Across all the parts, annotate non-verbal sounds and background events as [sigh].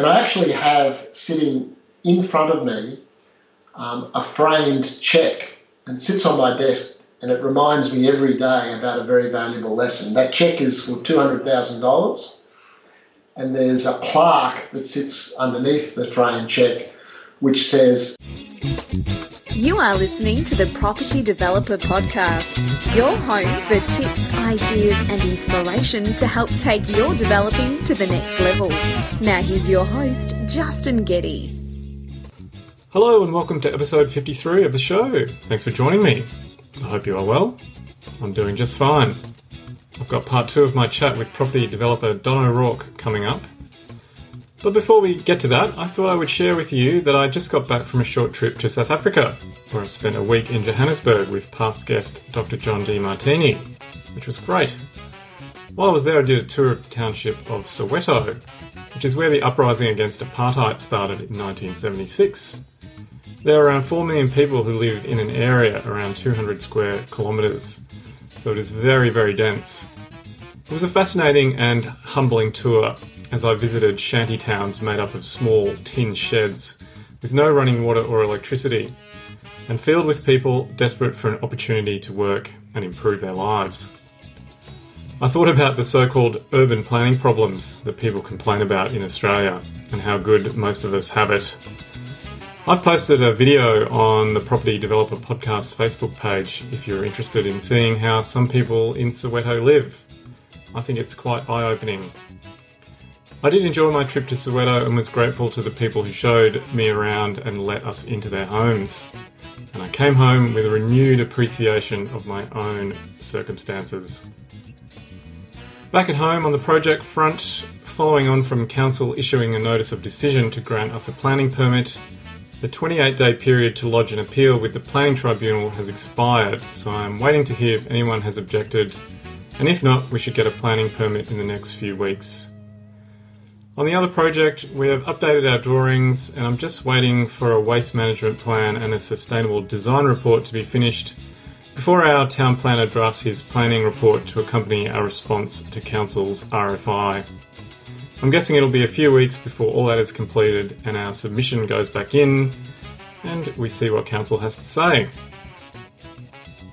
And I actually have sitting in front of me um, a framed check and sits on my desk and it reminds me every day about a very valuable lesson. That check is for $200,000 and there's a plaque that sits underneath the framed check which says You are listening to the Property Developer Podcast, your home for tips, ideas, and inspiration to help take your developing to the next level. Now, here's your host, Justin Getty. Hello, and welcome to episode 53 of the show. Thanks for joining me. I hope you are well. I'm doing just fine. I've got part two of my chat with property developer Don O'Rourke coming up. But before we get to that, I thought I would share with you that I just got back from a short trip to South Africa, where I spent a week in Johannesburg with past guest Dr. John Demartini, which was great. While I was there, I did a tour of the township of Soweto, which is where the uprising against apartheid started in 1976. There are around 4 million people who live in an area around 200 square kilometres, so it is very, very dense. It was a fascinating and humbling tour as I visited shanty towns made up of small tin sheds with no running water or electricity, and filled with people desperate for an opportunity to work and improve their lives. I thought about the so called urban planning problems that people complain about in Australia and how good most of us have it I've posted a video on the Property Developer Podcast Facebook page if you're interested in seeing how some people in Soweto live. I think it's quite eye opening. I did enjoy my trip to Soweto and was grateful to the people who showed me around and let us into their homes. And I came home with a renewed appreciation of my own circumstances. Back at home on the project front, following on from Council issuing a notice of decision to grant us a planning permit, the 28 day period to lodge an appeal with the Planning Tribunal has expired, so I'm waiting to hear if anyone has objected, and if not, we should get a planning permit in the next few weeks. On the other project, we have updated our drawings, and I'm just waiting for a waste management plan and a sustainable design report to be finished before our town planner drafts his planning report to accompany our response to Council's RFI. I'm guessing it'll be a few weeks before all that is completed and our submission goes back in and we see what Council has to say.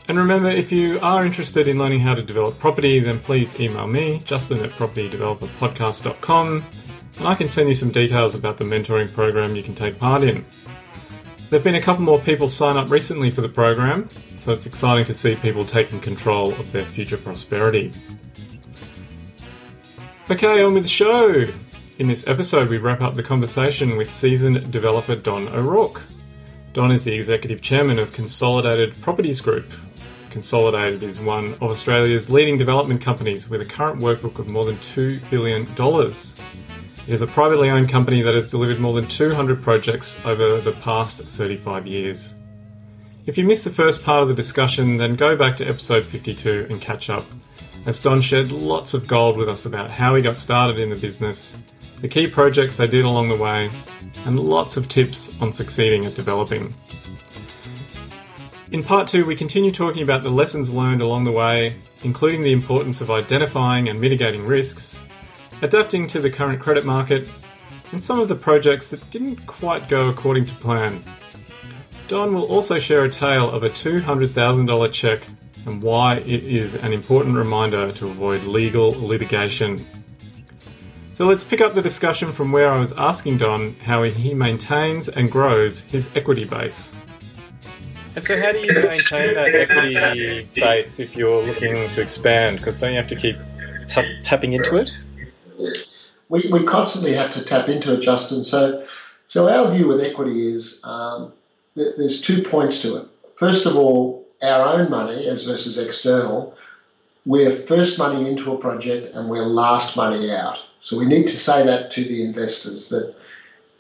And remember, if you are interested in learning how to develop property, then please email me, Justin at propertydeveloperpodcast.com, and I can send you some details about the mentoring program you can take part in. There have been a couple more people sign up recently for the program, so it's exciting to see people taking control of their future prosperity. Okay, on with the show. In this episode, we wrap up the conversation with seasoned developer Don O'Rourke. Don is the executive chairman of Consolidated Properties Group. Consolidated is one of Australia's leading development companies with a current workbook of more than $2 billion. It is a privately owned company that has delivered more than 200 projects over the past 35 years. If you missed the first part of the discussion, then go back to episode 52 and catch up as Don shared lots of gold with us about how he got started in the business, the key projects they did along the way, and lots of tips on succeeding at developing. In part two, we continue talking about the lessons learned along the way, including the importance of identifying and mitigating risks, adapting to the current credit market, and some of the projects that didn't quite go according to plan. Don will also share a tale of a $200,000 check and why it is an important reminder to avoid legal litigation. So let's pick up the discussion from where I was asking Don how he maintains and grows his equity base. And so, how do you maintain that equity base if you're looking to expand? Because don't you have to keep t- tapping into it? We, we constantly have to tap into it, Justin. So, so our view with equity is um, th- there's two points to it. First of all, our own money as versus external, we're first money into a project and we're last money out. So we need to say that to the investors that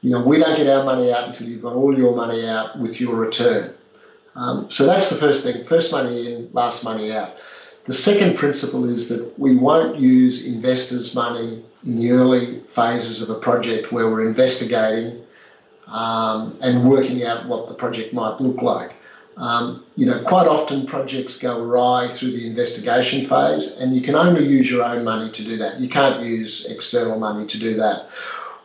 you know we don't get our money out until you've got all your money out with your return. Um, so that's the first thing: first money in, last money out. The second principle is that we won't use investors' money in the early phases of a project where we're investigating um, and working out what the project might look like. Um, you know, quite often projects go awry through the investigation phase, and you can only use your own money to do that. You can't use external money to do that.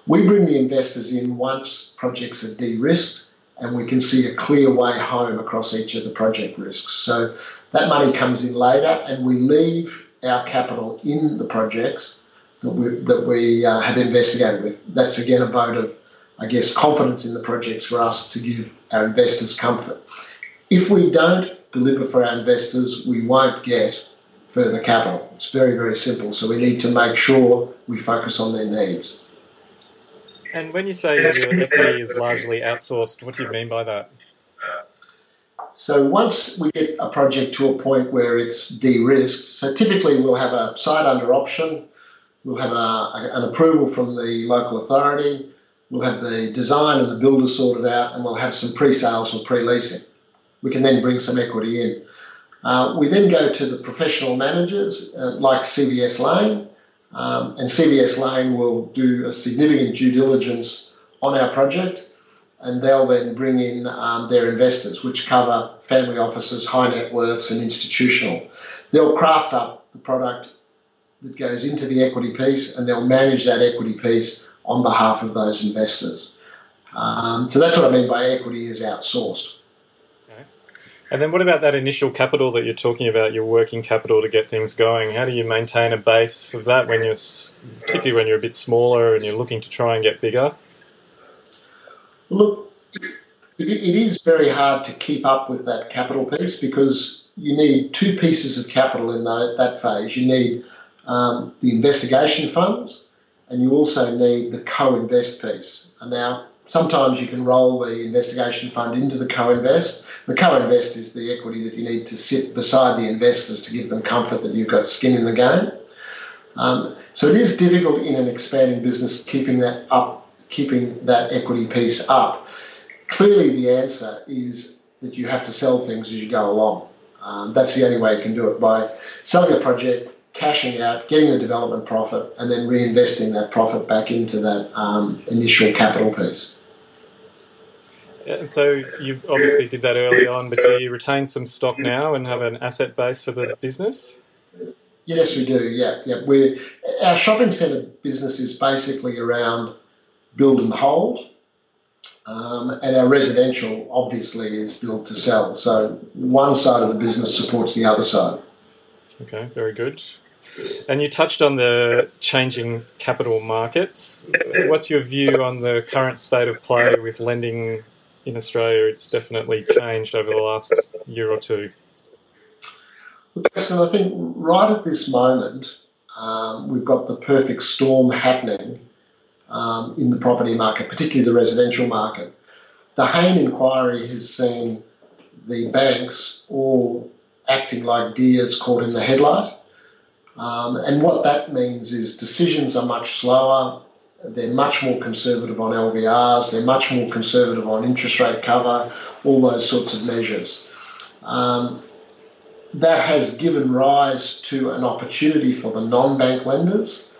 We bring the investors in once projects are de risked and we can see a clear way home across each of the project risks. So that money comes in later and we leave our capital in the projects that we, that we uh, have investigated with. That's again a vote of, I guess, confidence in the projects for us to give our investors comfort. If we don't deliver for our investors, we won't get further capital. It's very, very simple. So we need to make sure we focus on their needs. And when you say your equity is largely outsourced, what do you mean by that? So once we get a project to a point where it's de-risked, so typically we'll have a site under option, we'll have a, an approval from the local authority, we'll have the design and the builder sorted out, and we'll have some pre-sales or pre-leasing. We can then bring some equity in. Uh, we then go to the professional managers uh, like CVS Lane, um, and CVS Lane will do a significant due diligence on our project, and they'll then bring in um, their investors, which cover family offices, high net worths, and institutional. They'll craft up the product that goes into the equity piece, and they'll manage that equity piece on behalf of those investors. Um, so that's what I mean by equity is outsourced. And then what about that initial capital that you're talking about, your working capital to get things going? How do you maintain a base of that when you're, particularly when you're a bit smaller and you're looking to try and get bigger? Look, it, is very hard to keep up with that capital piece because you need two pieces of capital in that, that phase. You need um, the investigation funds and you also need the co-invest piece. And now, sometimes you can roll the investigation fund into the co-invest the co-invest is the equity that you need to sit beside the investors to give them comfort that you've got skin in the game. Um, so it is difficult in an expanding business keeping that up, keeping that equity piece up. Clearly, the answer is that you have to sell things as you go along. Um, that's the only way you can do it by selling a project, cashing out, getting the development profit, and then reinvesting that profit back into that um, initial capital piece. And so you obviously did that early on, but do you retain some stock now and have an asset base for the business? Yes, we do. Yeah, yeah. We our shopping centre business is basically around build and hold, um, and our residential obviously is build to sell. So one side of the business supports the other side. Okay, very good. And you touched on the changing capital markets. What's your view on the current state of play with lending in Australia, it's definitely changed over the last year or two. So I think right at this moment, um, we've got the perfect storm happening um, in the property market, particularly the residential market. The Hayne inquiry has seen the banks all acting like deers caught in the headlight. Um, and what that means is decisions are much slower, they're much more conservative on LVRs, they're much more conservative on interest rate cover, all those sorts of measures. Um, that has given rise to an opportunity for the non bank lenders,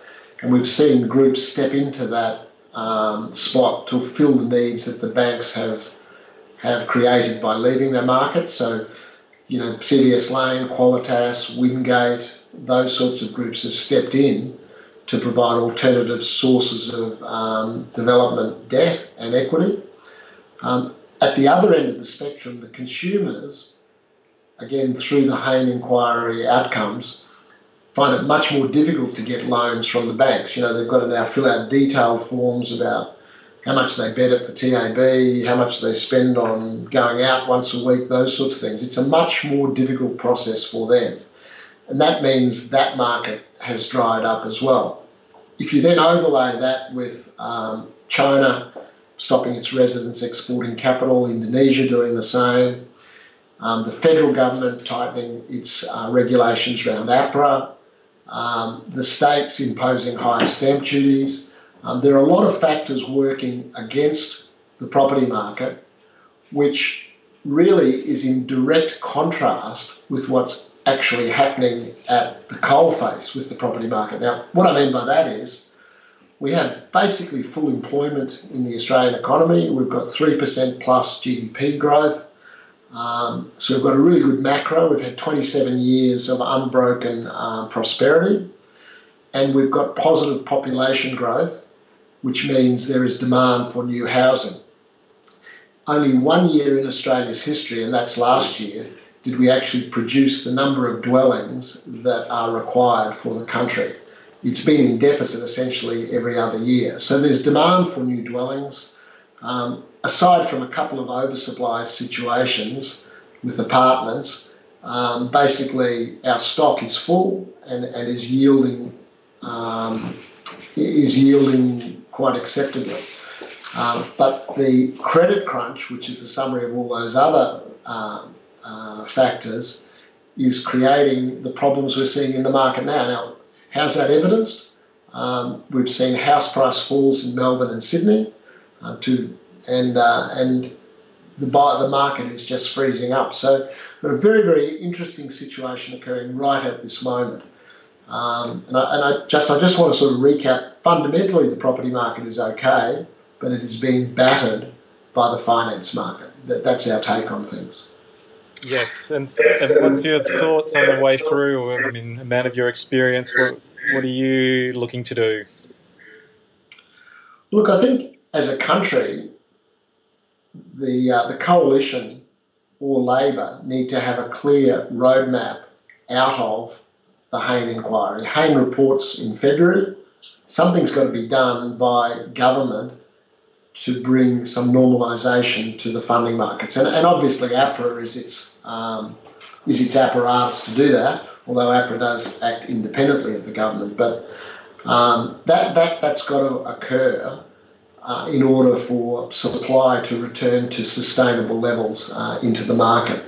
and we've seen groups step into that um, spot to fill the needs that the banks have have created by leaving their market. So, you know, CVS Lane, Qualitas, Wingate, those sorts of groups have stepped in to provide alternative sources of um, development debt and equity. Um, at the other end of the spectrum, the consumers, again through the Hayne inquiry outcomes, find it much more difficult to get loans from the banks. You know, they've got to now fill out detailed forms about how much they bet at the TAB, how much they spend on going out once a week, those sorts of things. It's a much more difficult process for them. And that means that market has dried up as well. If you then overlay that with um, China stopping its residents exporting capital, Indonesia doing the same, um, the federal government tightening its uh, regulations around APRA, um, the states imposing higher stamp duties. Um, there are a lot of factors working against the property market, which really is in direct contrast with what's actually happening at the coalface with the property market. Now, what I mean by that is we have basically full employment in the Australian economy. We've got 3% plus GDP growth. Um, so we've got a really good macro. We've had 27 years of unbroken uh, prosperity. And we've got positive population growth. which means there is demand for new housing. Only one year in Australia's history, and that's last year, did we actually produce the number of dwellings that are required for the country. It's been in deficit essentially every other year. So there's demand for new dwellings. Um, aside from a couple of oversupply situations with apartments, um, basically our stock is full and, and is yielding um, is yielding quite acceptably. Um, but the credit crunch, which is the summary of all those other um, uh, factors, is creating the problems we're seeing in the market now. Now, how's that evidenced? Um, we've seen house price falls in Melbourne and Sydney, uh, to and uh, and the buy, the market is just freezing up. So, got a very very interesting situation occurring right at this moment. Um, and, I, and I just I just want to sort of recap. Fundamentally, the property market is okay, but it is being battered by the finance market. That, that's our take on things. Yes, and, and what's your thoughts on the way through? I mean, amount of your experience, what, what are you looking to do? Look, I think as a country, the uh, the coalition or Labor need to have a clear roadmap out of the Hayne inquiry. Hayne reports in February. Something's got to be done by government to bring some normalisation to the funding markets, and, and obviously APRA is its um, is its apparatus to do that. Although APRA does act independently of the government, but um, that that that's got to occur uh, in order for supply to return to sustainable levels uh, into the market.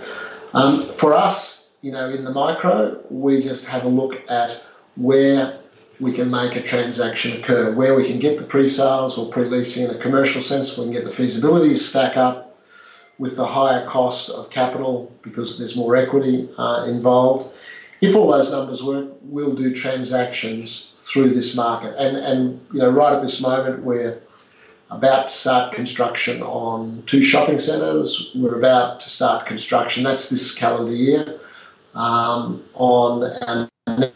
Um, for us, you know, in the micro, we just have a look at where we can make a transaction occur, where we can get the pre-sales or pre-leasing in a commercial sense, we can get the feasibility stack up with the higher cost of capital because there's more equity uh, involved. If all those numbers work, we'll do transactions through this market. And, and you know, right at this moment, we're about to start construction on two shopping centres. We're about to start construction, that's this calendar year, um, on our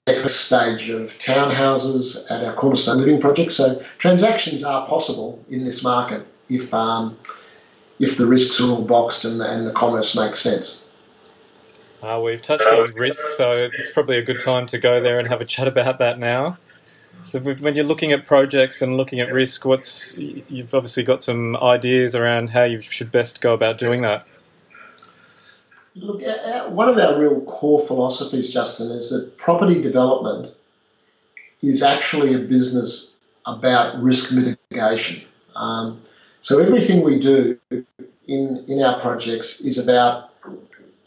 next stage of townhouses at our Cornerstone Living project. So transactions are possible in this market if um, if the risks are all boxed and, and the commerce makes sense. Uh, we've touched on risk, so it's probably a good time to go there and have a chat about that now. So when you're looking at projects and looking at risk, what's you've obviously got some ideas around how you should best go about doing that. Look, one of our real core philosophies, Justin, is that property development is actually a business about risk mitigation. Um, so everything we do in, in our projects is about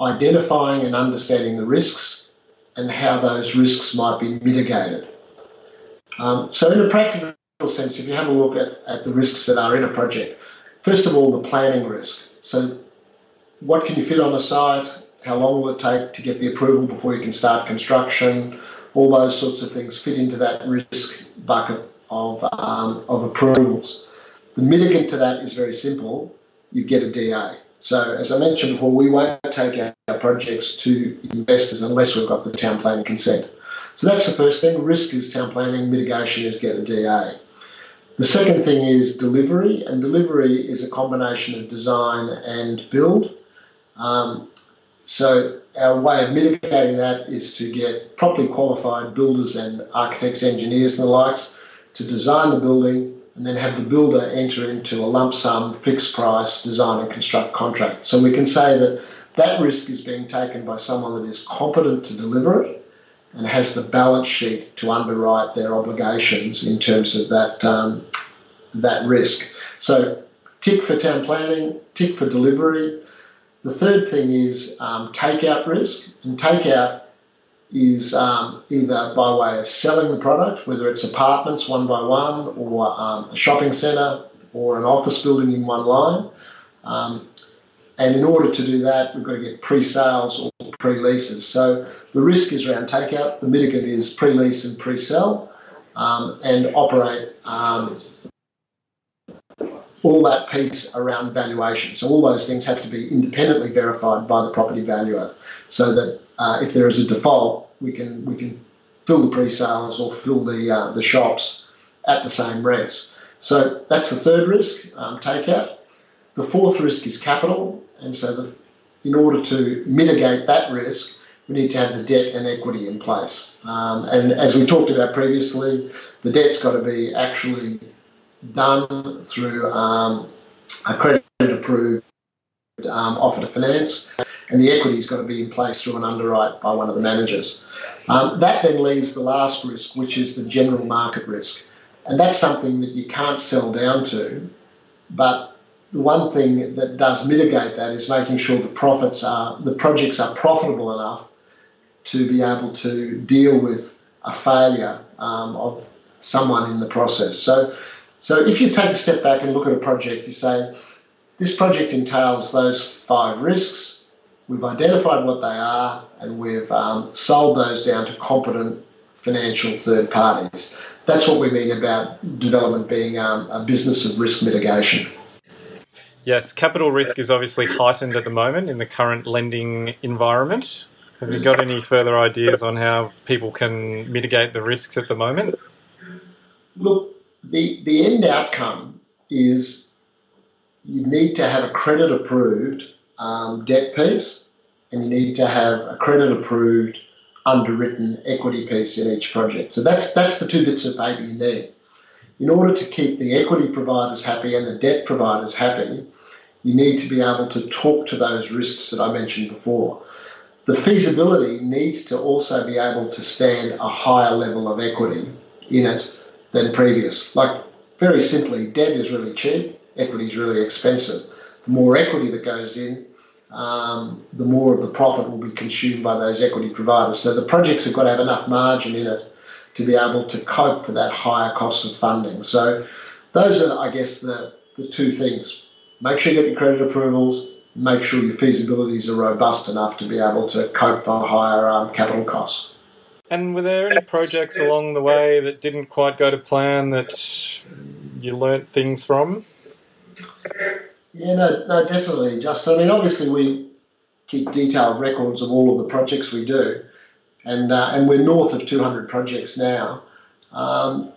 identifying and understanding the risks and how those risks might be mitigated. Um, so, in a practical sense, if you have a look at, at the risks that are in a project, first of all, the planning risk. So, what can you fit on the site? How long will it take to get the approval before you can start construction? All those sorts of things fit into that risk bucket of, um, of approvals. The mitigant to that is very simple you get a DA. So, as I mentioned before, we won't take our projects to investors unless we've got the town planning consent. So that's the first thing. Risk is town planning, mitigation is get a DA. The second thing is delivery, and delivery is a combination of design and build. Um, so our way of mitigating that is to get properly qualified builders and architects, engineers, and the likes to design the building and then have the builder enter into a lump sum fixed price design and construct contract. So we can say that that risk is being taken by someone that is competent to deliver it and has the balance sheet to underwrite their obligations in terms of that um, that risk. So tick for town planning, tick for delivery. The third thing is um, takeout risk, and takeout is um, either by way of selling the product, whether it's apartments one by one, or um, a shopping centre, or an office building in one line. Um, and in order to do that, we've got to get pre-sales or pre-leases. So the risk is around takeout. The mitigant is pre-lease and pre-sell, um, and operate um, all that piece around valuation. So all those things have to be independently verified by the property valuer, so that uh, if there is a default, we can we can fill the pre-sales or fill the uh, the shops at the same rents. So that's the third risk, um, takeout. The fourth risk is capital, and so the, in order to mitigate that risk, we need to have the debt and equity in place. Um, and as we talked about previously, the debt's got to be actually done through um, a credit approved um, offer to finance, and the equity's got to be in place through an underwrite by one of the managers. Um, that then leaves the last risk, which is the general market risk. And that's something that you can't sell down to, but the one thing that does mitigate that is making sure the profits are the projects are profitable enough to be able to deal with a failure um, of someone in the process. So, so if you take a step back and look at a project, you say, this project entails those five risks. We've identified what they are and we've um, sold those down to competent financial third parties. That's what we mean about development being um, a business of risk mitigation. Yes, capital risk is obviously heightened at the moment in the current lending environment. Have you got any further ideas on how people can mitigate the risks at the moment? Look, the, the end outcome is you need to have a credit approved um, debt piece and you need to have a credit approved underwritten equity piece in each project. So that's that's the two bits of paper you need. In order to keep the equity providers happy and the debt providers happy, you need to be able to talk to those risks that I mentioned before the feasibility needs to also be able to stand a higher level of equity in it than previous. Like, very simply, debt is really cheap, equity is really expensive. The more equity that goes in, um, the more of the profit will be consumed by those equity providers. So the projects have got to have enough margin in it to be able to cope for that higher cost of funding. So those are, I guess, the, the two things. Make sure you get your credit approvals, make sure your feasibilities are robust enough to be able to cope for higher um, capital costs. And were there any projects along the way that didn't quite go to plan that you learnt things from? Yeah, no, no, definitely. Just, I mean, obviously we keep detailed records of all of the projects we do, and uh, and we're north of 200 projects now. Um,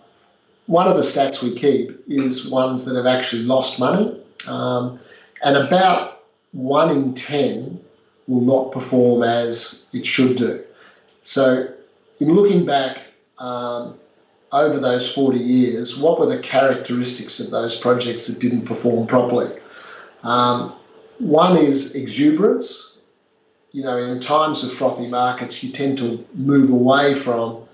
one of the stats we keep is ones that have actually lost money, um, and about one in 10 will not perform as it should do. So, in looking back um, over those 40 years, what were the characteristics of those projects that didn't perform properly? Um, one is exuberance. You know, in times of frothy markets, you tend to move away from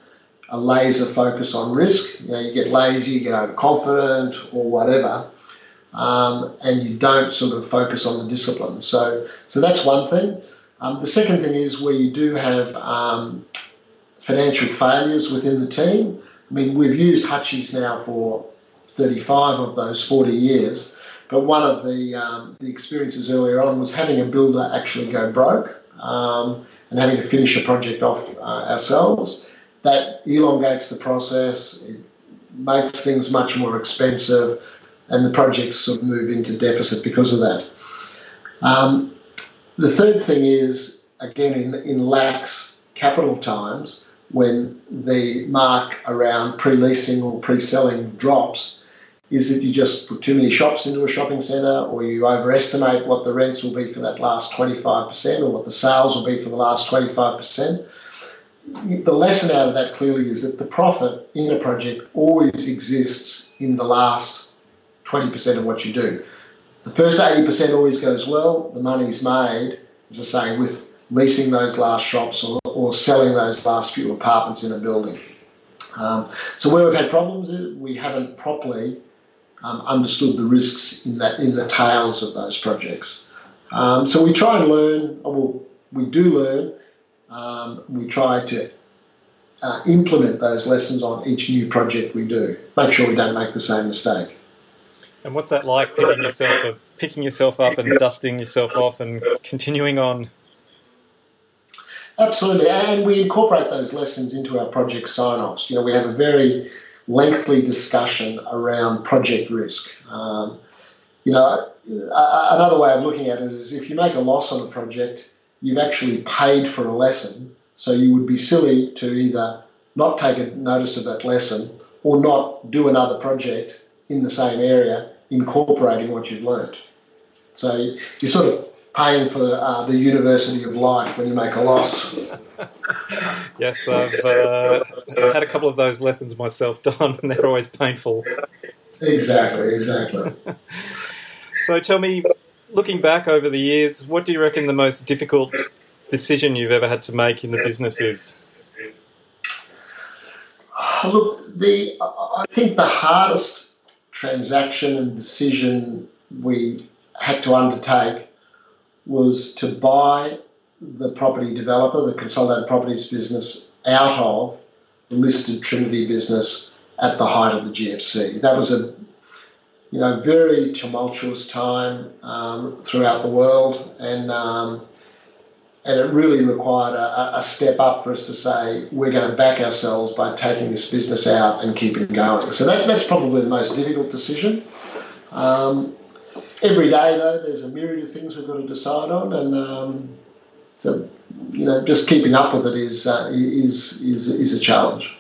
a laser focus on risk. You know, you get lazy, you get overconfident, or whatever um, and you don't sort of focus on the discipline. So, so that's one thing. Um, the second thing is where you do have um, financial failures within the team. I mean, we've used Hutchies now for 35 of those 40 years, but one of the, um, the experiences earlier on was having a builder actually go broke um, and having to finish a project off uh, ourselves. That elongates the process, it makes things much more expensive and the projects sort of move into deficit because of that. Um, the third thing is, again, in, in lax capital times, when the mark around pre-leasing or pre-selling drops, is that you just put too many shops into a shopping centre or you overestimate what the rents will be for that last 25% or what the sales will be for the last 25%. The lesson out of that clearly is that the profit in a project always exists in the last 20% of what you do. The first 80% always goes well. The money's made, as I say, with leasing those last shops or, or selling those last few apartments in a building. Um, so where we've had problems, we haven't properly um, understood the risks in that in the tails of those projects. Um, so we try and learn. Well, we do learn. Um, we try to uh, implement those lessons on each new project we do. Make sure we don't make the same mistake. And what's that like picking yourself up, picking yourself up and dusting yourself off and continuing on? Absolutely, and we incorporate those lessons into our project sign-offs. You know, we have a very lengthy discussion around project risk. Um, you know, another way of looking at it is if you make a loss on a project, you've actually paid for a lesson. So you would be silly to either not take notice of that lesson or not do another project in the same area, incorporating what you've learnt. So you're sort of paying for uh, the University of Life when you make a loss. [laughs] yes, [laughs] I've uh, had a couple of those lessons myself, [laughs] Don, and they're always painful. Exactly, exactly. so tell me, looking back over the years, what do you reckon the most difficult decision you've ever had to make in the business is? Look, the I think the hardest transaction and decision we had to undertake was to buy the property developer, the consolidated properties business, out of the listed Trinity business at the height of the GFC. That was a you know very tumultuous time um, throughout the world, and um, and it really required a, a, step up for us to say we're going to back ourselves by taking this business out and keeping going. So that, that's probably the most difficult decision. Um, every day, though, there's a myriad of things we've got to decide on, and um, so you know, just keeping up with it is uh, is is is a challenge.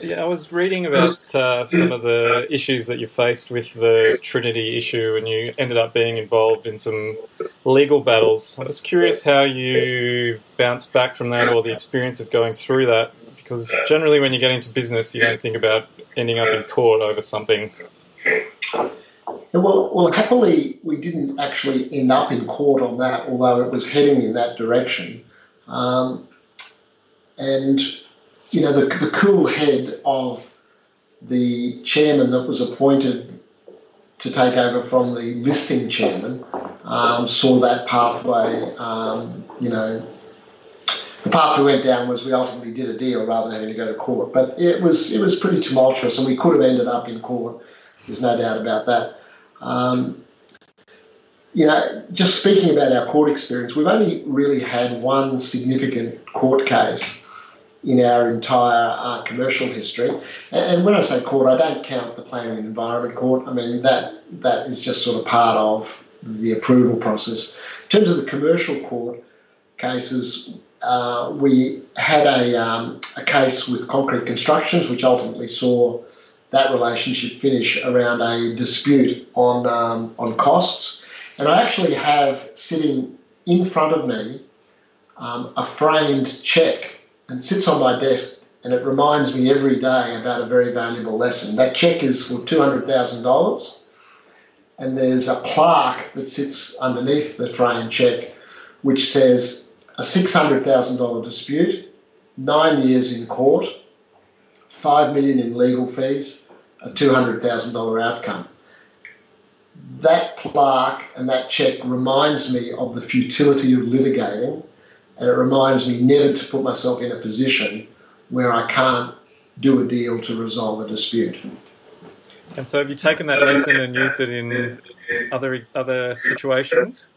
Yeah, I was reading about uh, some of the issues that you faced with the Trinity issue, and you ended up being involved in some legal battles. I was curious how you bounced back from that, or the experience of going through that, because generally, when you get into business, you don't think about ending up in court over something. Well, well, happily, we didn't actually end up in court on that, although it was heading in that direction. Um, and, you know, the, the cool head of the chairman that was appointed to take over from the listing chairman um, saw that pathway, um, you know, the path we went down was we ultimately did a deal rather than having to go to court. But it was it was pretty tumultuous, and we could have ended up in court. There's no doubt about that. Um, you know, just speaking about our court experience, we've only really had one significant court case in our entire uh, commercial history. And, when I say court, I don't count the planning and environment court. I mean that that is just sort of part of the approval process. In terms of the commercial court cases, uh, we had a, um, a case with Concrete Constructions, which ultimately saw that relationship finish around a dispute on um, on costs. And I actually have sitting in front of me um, a framed check and sits on my desk and it reminds me every day about a very valuable lesson. That check is for $200,000 and there's a plaque that sits underneath the framed check which says a $600,000 dispute, nine years in court, five million in legal fees, a two hundred thousand dollar outcome. That plaque and that check reminds me of the futility of litigating, and it reminds me never to put myself in a position where I can't do a deal to resolve a dispute. And so, have you taken that lesson and used it in other other situations?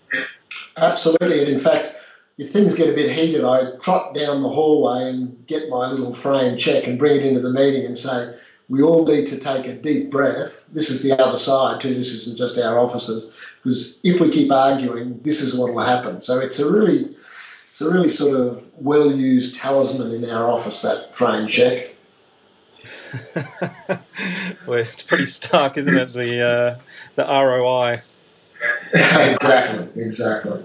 Absolutely, and in fact, if things get a bit heated, I trot down the hallway and get my little frame check and bring it into the meeting and say, we all need to take a deep breath. This is the other side too. This isn't just our officers, because if we keep arguing, this is what will happen. So it's a really, it's a really sort of well used talisman in our office that frame check. [laughs] well, it's pretty stark, isn't it? The uh, the ROI. [laughs] exactly, exactly.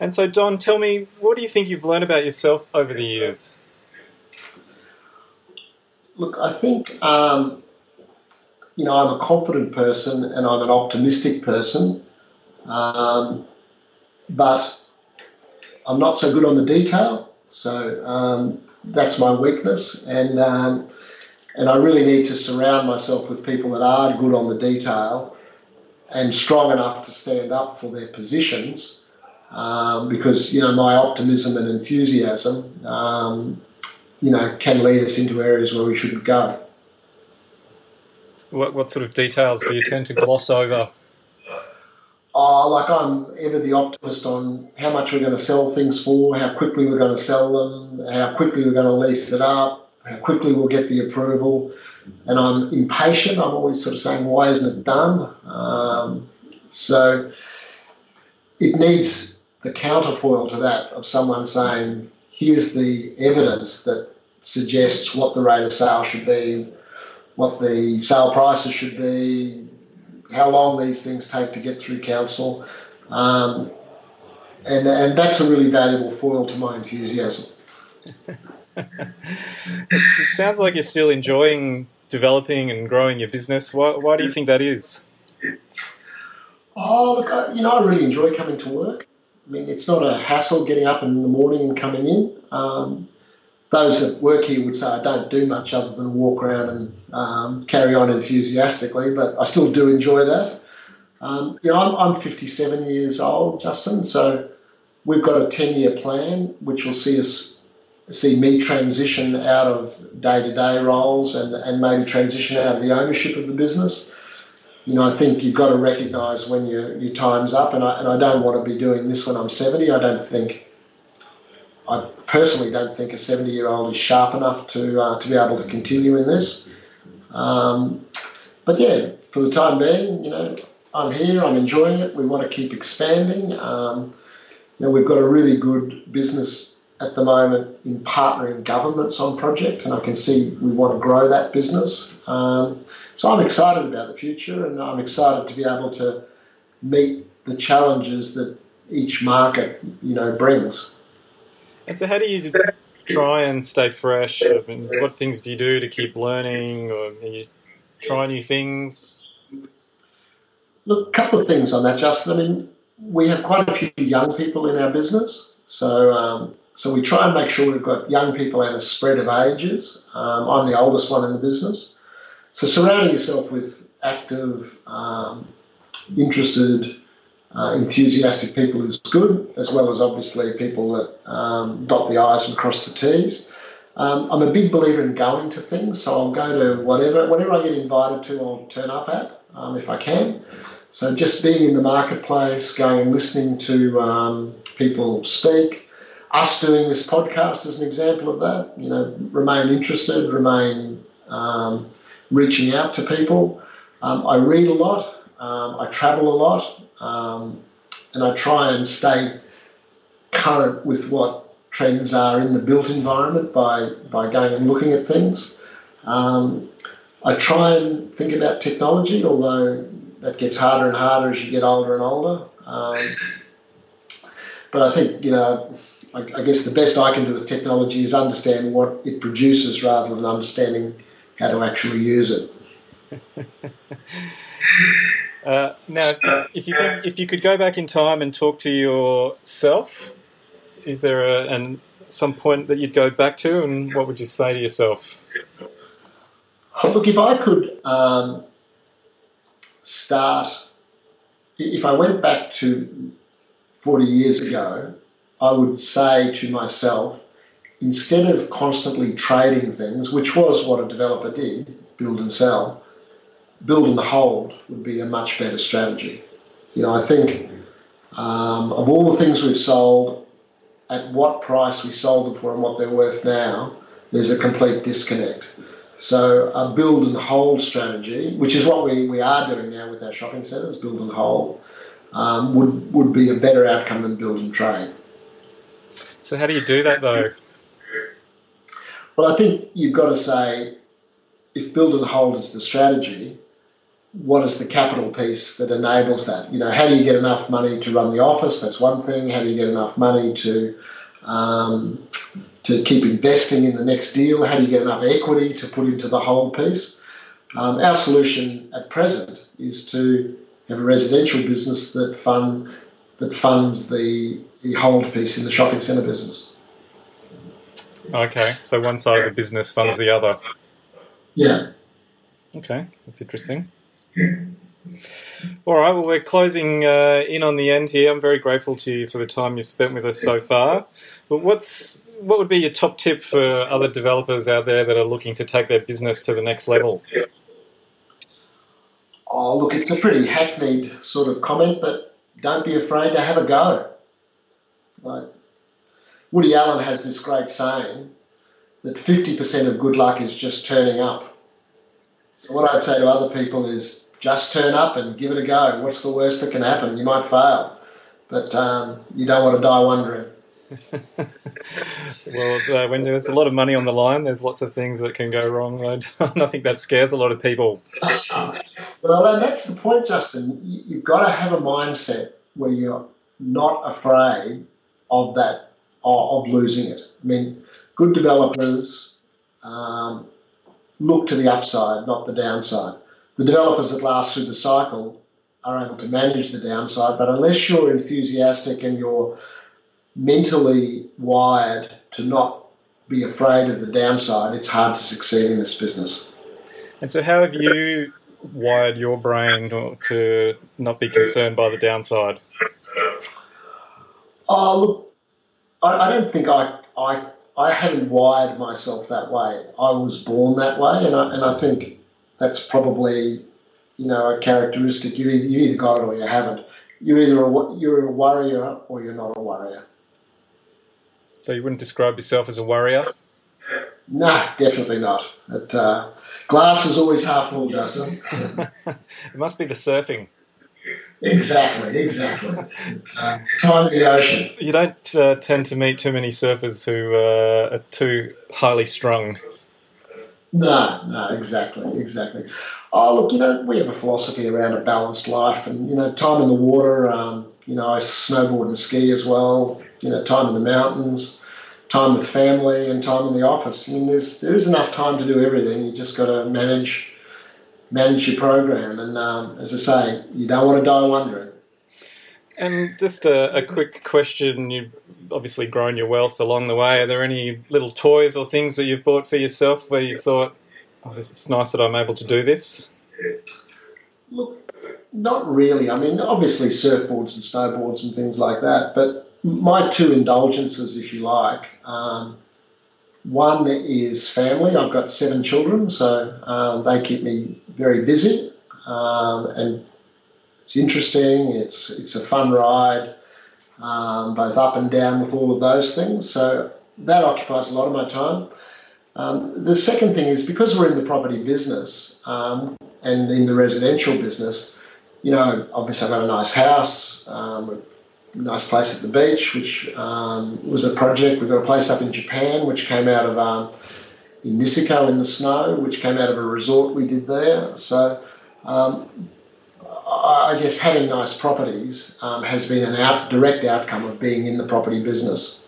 And so, Don, tell me, what do you think you've learned about yourself over the years? Look, I think um, you know I'm a confident person and I'm an optimistic person, um, but I'm not so good on the detail. So um, that's my weakness, and um, and I really need to surround myself with people that are good on the detail and strong enough to stand up for their positions. Um, because you know my optimism and enthusiasm um, you know, can lead us into areas where we shouldn't go. What, what sort of details do you tend to gloss over? Oh, like I'm ever the optimist on how much we're going to sell things for, how quickly we're going to sell them, how quickly we're going to lease it up, how quickly we'll get the approval. And I'm impatient. I'm always sort of saying, why isn't it done? Um, so it needs the counterfoil to that of someone saying, here's the evidence that suggests what the rate of sale should be, what the sale prices should be, how long these things take to get through council. Um, and, and that's a really valuable foil to my enthusiasm. [laughs] it sounds like you're still enjoying developing and growing your business. Why, why do you think that is? Oh, look, I, you know, I really enjoy coming to work. I mean, it's not a hassle getting up in the morning and coming in. Um, those that work here would say I don't do much other than walk around and um, carry on enthusiastically, but I still do enjoy that. Um, you know, I'm, I'm 57 years old, Justin, so we've got a 10 year plan which will see us see me transition out of day to day roles and, and maybe transition out of the ownership of the business. You know, I think you've got to recognise when your, your time's up, and I, and I don't want to be doing this when I'm 70. I don't think, I personally don't think a 70 year old is sharp enough to, uh, to be able to continue in this. Um, but yeah, for the time being, you know, I'm here, I'm enjoying it. We want to keep expanding. Um, you know, we've got a really good business at the moment in partnering governments on project, and I can see we want to grow that business. Um, so I'm excited about the future, and I'm excited to be able to meet the challenges that each market, you know, brings. And so, how do you try and stay fresh? I mean, what things do you do to keep learning, or you try new things? Look, a couple of things on that, Justin. I mean, we have quite a few young people in our business, so um, so we try and make sure we've got young people and a spread of ages. Um, I'm the oldest one in the business. So surrounding yourself with active, um, interested, uh, enthusiastic people is good, as well as obviously people that um, dot the I's and cross the T's. Um, I'm a big believer in going to things, so I'll go to whatever, whatever I get invited to, I'll turn up at um, if I can. So just being in the marketplace, going listening to um, people speak, us doing this podcast is an example of that. You know, remain interested, remain um, reaching out to people. Um, I read a lot, um, I travel a lot, um, and I try and stay current with what trends are in the built environment by, by going and looking at things. Um, I try and think about technology, although that gets harder and harder as you get older and older. Um, but I think, you know, I, I, guess the best I can do with technology is understand what it produces rather than understanding how to actually use it. [laughs] uh, now, if you think, if you could go back in time and talk to yourself, is there a, an, some point that you'd go back to, and what would you say to yourself? Look, if I could um, start, if I went back to 40 years ago I would say to myself, instead of constantly trading things, which was what a developer did, build and sell, build and hold would be a much better strategy. You know, I think um, of all the things we've sold, at what price we sold them for and what they're worth now, there's a complete disconnect. So a build and hold strategy, which is what we, we are doing now with our shopping centres, build and hold, um, would, would be a better outcome than build and trade. So how do you do that though? Well, I think you've got to say if build and hold is the strategy, what is the capital piece that enables that? You know, how do you get enough money to run the office? That's one thing. How do you get enough money to um, to keep investing in the next deal? How do you get enough equity to put into the whole piece? Um, our solution at present is to have a residential business that fund that funds the the hold piece in the shopping centre business. Okay, so one side of the business funds the other. Yeah. Okay, that's interesting. All right, well, we're closing uh, in on the end here. I'm very grateful to you for the time you've spent with us so far. But what's what would be your top tip for other developers out there that are looking to take their business to the next level? Oh, look, it's a pretty hackneyed sort of comment, but don't be afraid to have a go. Like Woody Allen has this great saying that 50% of good luck is just turning up. So what I'd say to other people is just turn up and give it a go. What's the worst that can happen? You might fail, but um, you don't want to die wondering. [laughs] well, uh, when there's a lot of money on the line, there's lots of things that can go wrong. I, [laughs] I think that scares a lot of people. Well, and that's the point, Justin. You've got to have a mindset where you're not afraid of that, of losing it. I mean, good developers um, look to the upside, not the downside. The developers that last through the cycle are able to manage the downside, but unless you're enthusiastic and you're mentally wired to not be afraid of the downside, it's hard to succeed in this business. And so, how have you wired your brain to not be concerned by the downside? Oh, look, I, I don't think I, I, I haven't wired myself that way. I was born that way, and I, and I think that's probably, you know, a characteristic. You either, you either got it or you haven't. You're either a, you're a warrior or you're not a warrior. So you wouldn't describe yourself as a warrior? No, definitely not. But, uh, glass is always half full, Justin. [laughs] it must be the surfing. Exactly, exactly. Uh, time in the ocean. You don't uh, tend to meet too many surfers who uh, are too highly strung. No, no, exactly, exactly. Oh, look, you know, we have a philosophy around a balanced life, and you know, time in the water. Um, you know, I snowboard and ski as well. You know, time in the mountains, time with family, and time in the office. I mean, there's there is enough time to do everything. You just got to manage manage your program, and um, as I say, you don't want to die wondering. And just a, a, quick question: You've obviously grown your wealth along the way. Are there any little toys or things that you've bought for yourself where you thought, "Oh, this it's nice that I'm able to do this"? Look, not really. I mean, obviously surfboards and snowboards and things like that. But my two indulgences, if you like, um, one is family. I've got seven children, so um, they keep me very busy, um, and it's interesting. It's it's a fun ride, um, both up and down with all of those things. So that occupies a lot of my time. Um, the second thing is because we're in the property business um, and in the residential business, you know, obviously I've got a nice house, um, nice place at the beach, which um, was a project. We've got a place up in Japan, which came out of um, in Niseko in the snow, which came out of a resort we did there. So um, I guess having nice properties um, has been an out, direct outcome of being in the property business.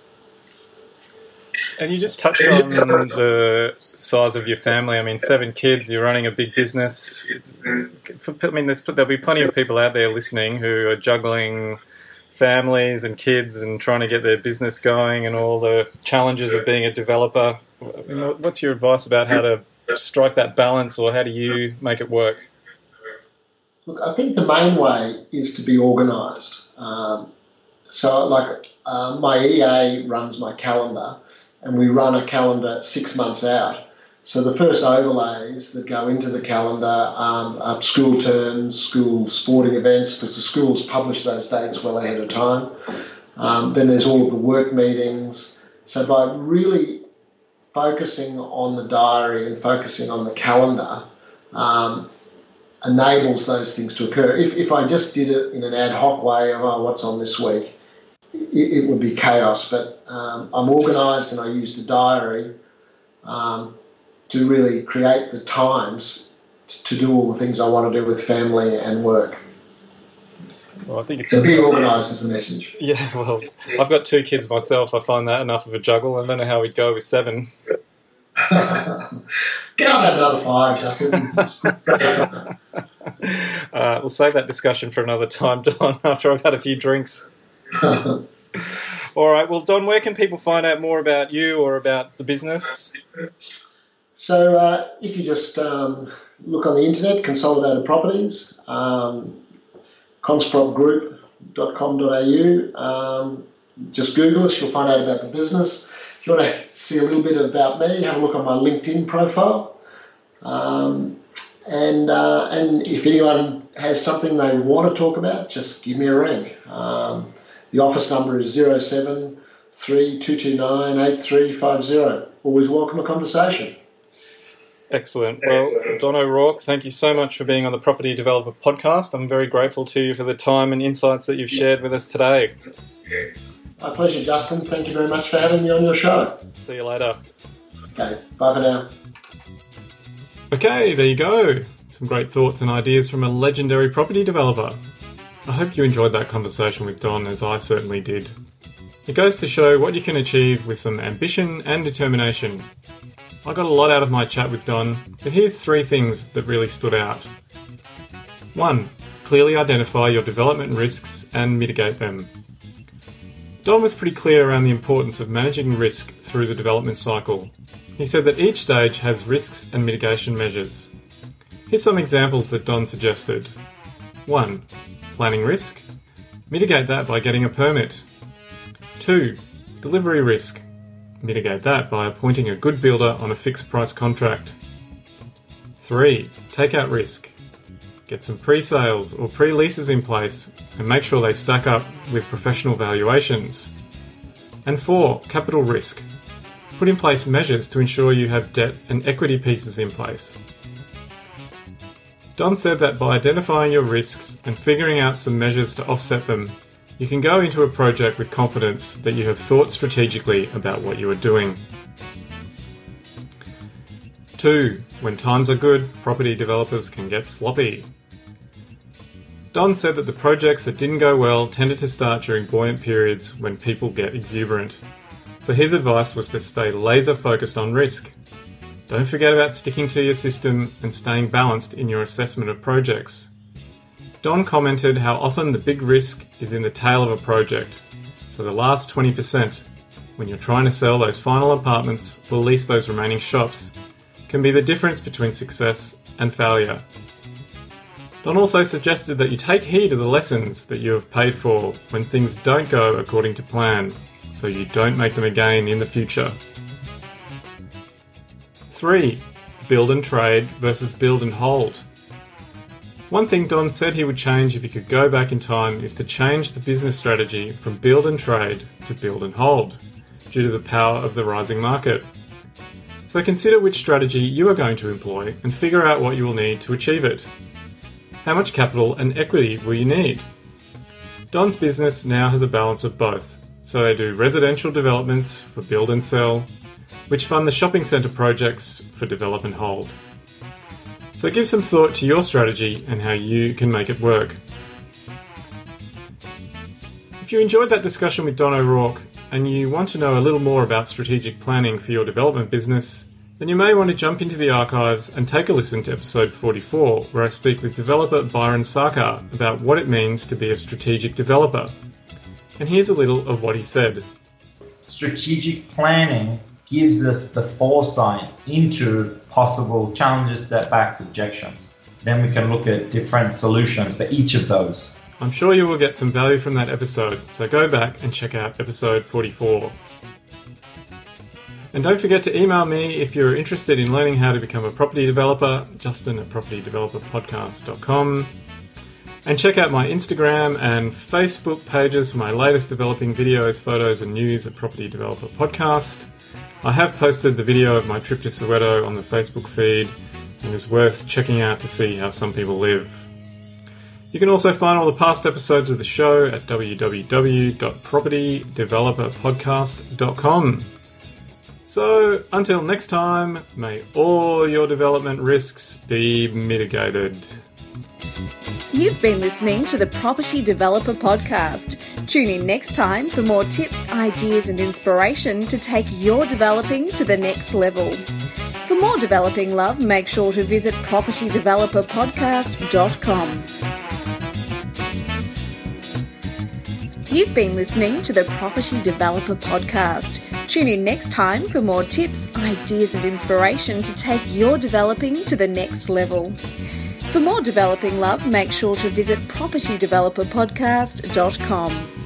And you just touched on the size of your family. I mean, seven kids, you're running a big business. I mean, there'll be plenty of people out there listening who are juggling families and kids and trying to get their business going and all the challenges of being a developer. What's your advice about how to strike that balance or how do you make it work? Look, I think the main way is to be organised. Um, so, like, uh, my EA runs my calendar, and we run a calendar six months out. So the first overlays that go into the calendar um, are school terms, school sporting events, because the schools publish those dates well ahead of time. Um, then there's all of the work meetings. So by really focusing on the diary and focusing on the calendar, um, enables those things to occur. If, if I just did it in an ad hoc way of, oh, what's on this week, it, it would be chaos. But um, I'm organised and I use the diary um, to really create the times to do all the things I want to do with family and work. Well, I think it's so be organised is the message. Yeah, well, I've got two kids myself. I find that enough of a juggle. I don't know how we'd go with seven. [laughs] Go on, another five, Justin. [laughs] [laughs] uh, we'll save that discussion for another time, Don. After I've had a few drinks. All right. Well, Don, where can people find out more about you or about the business? So uh, if you just um, look on the internet, Consolidated Properties, um, conspropgroup.com.au, um, just Google us, you'll find out about the business. If you want to see a little bit about me, have a look on my LinkedIn profile. Um, and, uh, and if anyone has something they want to talk about, just give me a ring. Um, the office number is 07 8229 Always welcome a conversation. Excellent. Well, Don O'Rourke, thank you so much for being on the Property Developer Podcast. I'm very grateful to you for the time and insights that you've shared with us today. My pleasure, Justin. Thank you very much for having me on your show. See you later. Okay, bye for now. Okay, there you go. Some great thoughts and ideas from a legendary property developer. I hope you enjoyed that conversation with Don as I certainly did. It goes to show what you can achieve with some ambition and determination. I got a lot out of my chat with Don, but here's three things that really stood out. 1. Clearly identify your development risks and mitigate them. Don was pretty clear around the importance of managing risk through the development cycle. He said that each stage has risks and mitigation measures. Here's some examples that Don suggested. 1. Planning risk. Mitigate that by getting a permit. 2. Delivery risk. Mitigate that by appointing a good builder on a fixed price contract. 3. Takeout risk. Get some pre sales or pre leases in place and make sure they stack up with professional valuations. And 4. Capital risk. Put in place measures to ensure you have debt and equity pieces in place. Don said that by identifying your risks and figuring out some measures to offset them, you can go into a project with confidence that you have thought strategically about what you are doing. 2. When times are good, property developers can get sloppy. Don said that the projects that didn't go well tended to start during buoyant periods when people get exuberant. So his advice was to stay laser focused on risk. Don't forget about sticking to your system and staying balanced in your assessment of projects. Don commented how often the big risk is in the tail of a project. So the last 20%, when you're trying to sell those final apartments or lease those remaining shops, can be the difference between success and failure. Don also suggested that you take heed of the lessons that you have paid for when things don't go according to plan, so you don't make them again in the future. 3. Build and trade versus build and hold. One thing Don said he would change if he could go back in time is to change the business strategy from build and trade to build and hold, due to the power of the rising market. So consider which strategy you are going to employ and figure out what you will need to achieve it. How much capital and equity will you need? Don's business now has a balance of both. So they do residential developments for build and sell, which fund the shopping centre projects for develop and hold. So give some thought to your strategy and how you can make it work. If you enjoyed that discussion with Don O'Rourke and you want to know a little more about strategic planning for your development business, then you may want to jump into the archives and take a listen to episode 44, where I speak with developer Byron Sarkar about what it means to be a strategic developer. And here's a little of what he said. Strategic planning gives us the foresight into possible challenges, setbacks, objections. Then we can look at different solutions for each of those. I'm sure you will get some value from that episode, so go back and check out episode 44. And don't forget to email me if you're interested in learning how to become a property developer, Justin at propertydeveloperpodcast.com. And check out my Instagram and Facebook pages for my latest developing videos, photos, and news at Property Developer Podcast. I have posted the video of my trip to Soweto on the Facebook feed and is worth checking out to see how some people live. You can also find all the past episodes of the show at www.propertydeveloperpodcast.com. So, until next time, may all your development risks be mitigated. You've been listening to the Property Developer Podcast. Tune in next time for more tips, ideas, and inspiration to take your developing to the next level. For more developing love, make sure to visit propertydeveloperpodcast.com. You've been listening to the Property Developer Podcast. Tune in next time for more tips, ideas, and inspiration to take your developing to the next level. For more developing love, make sure to visit propertydeveloperpodcast.com.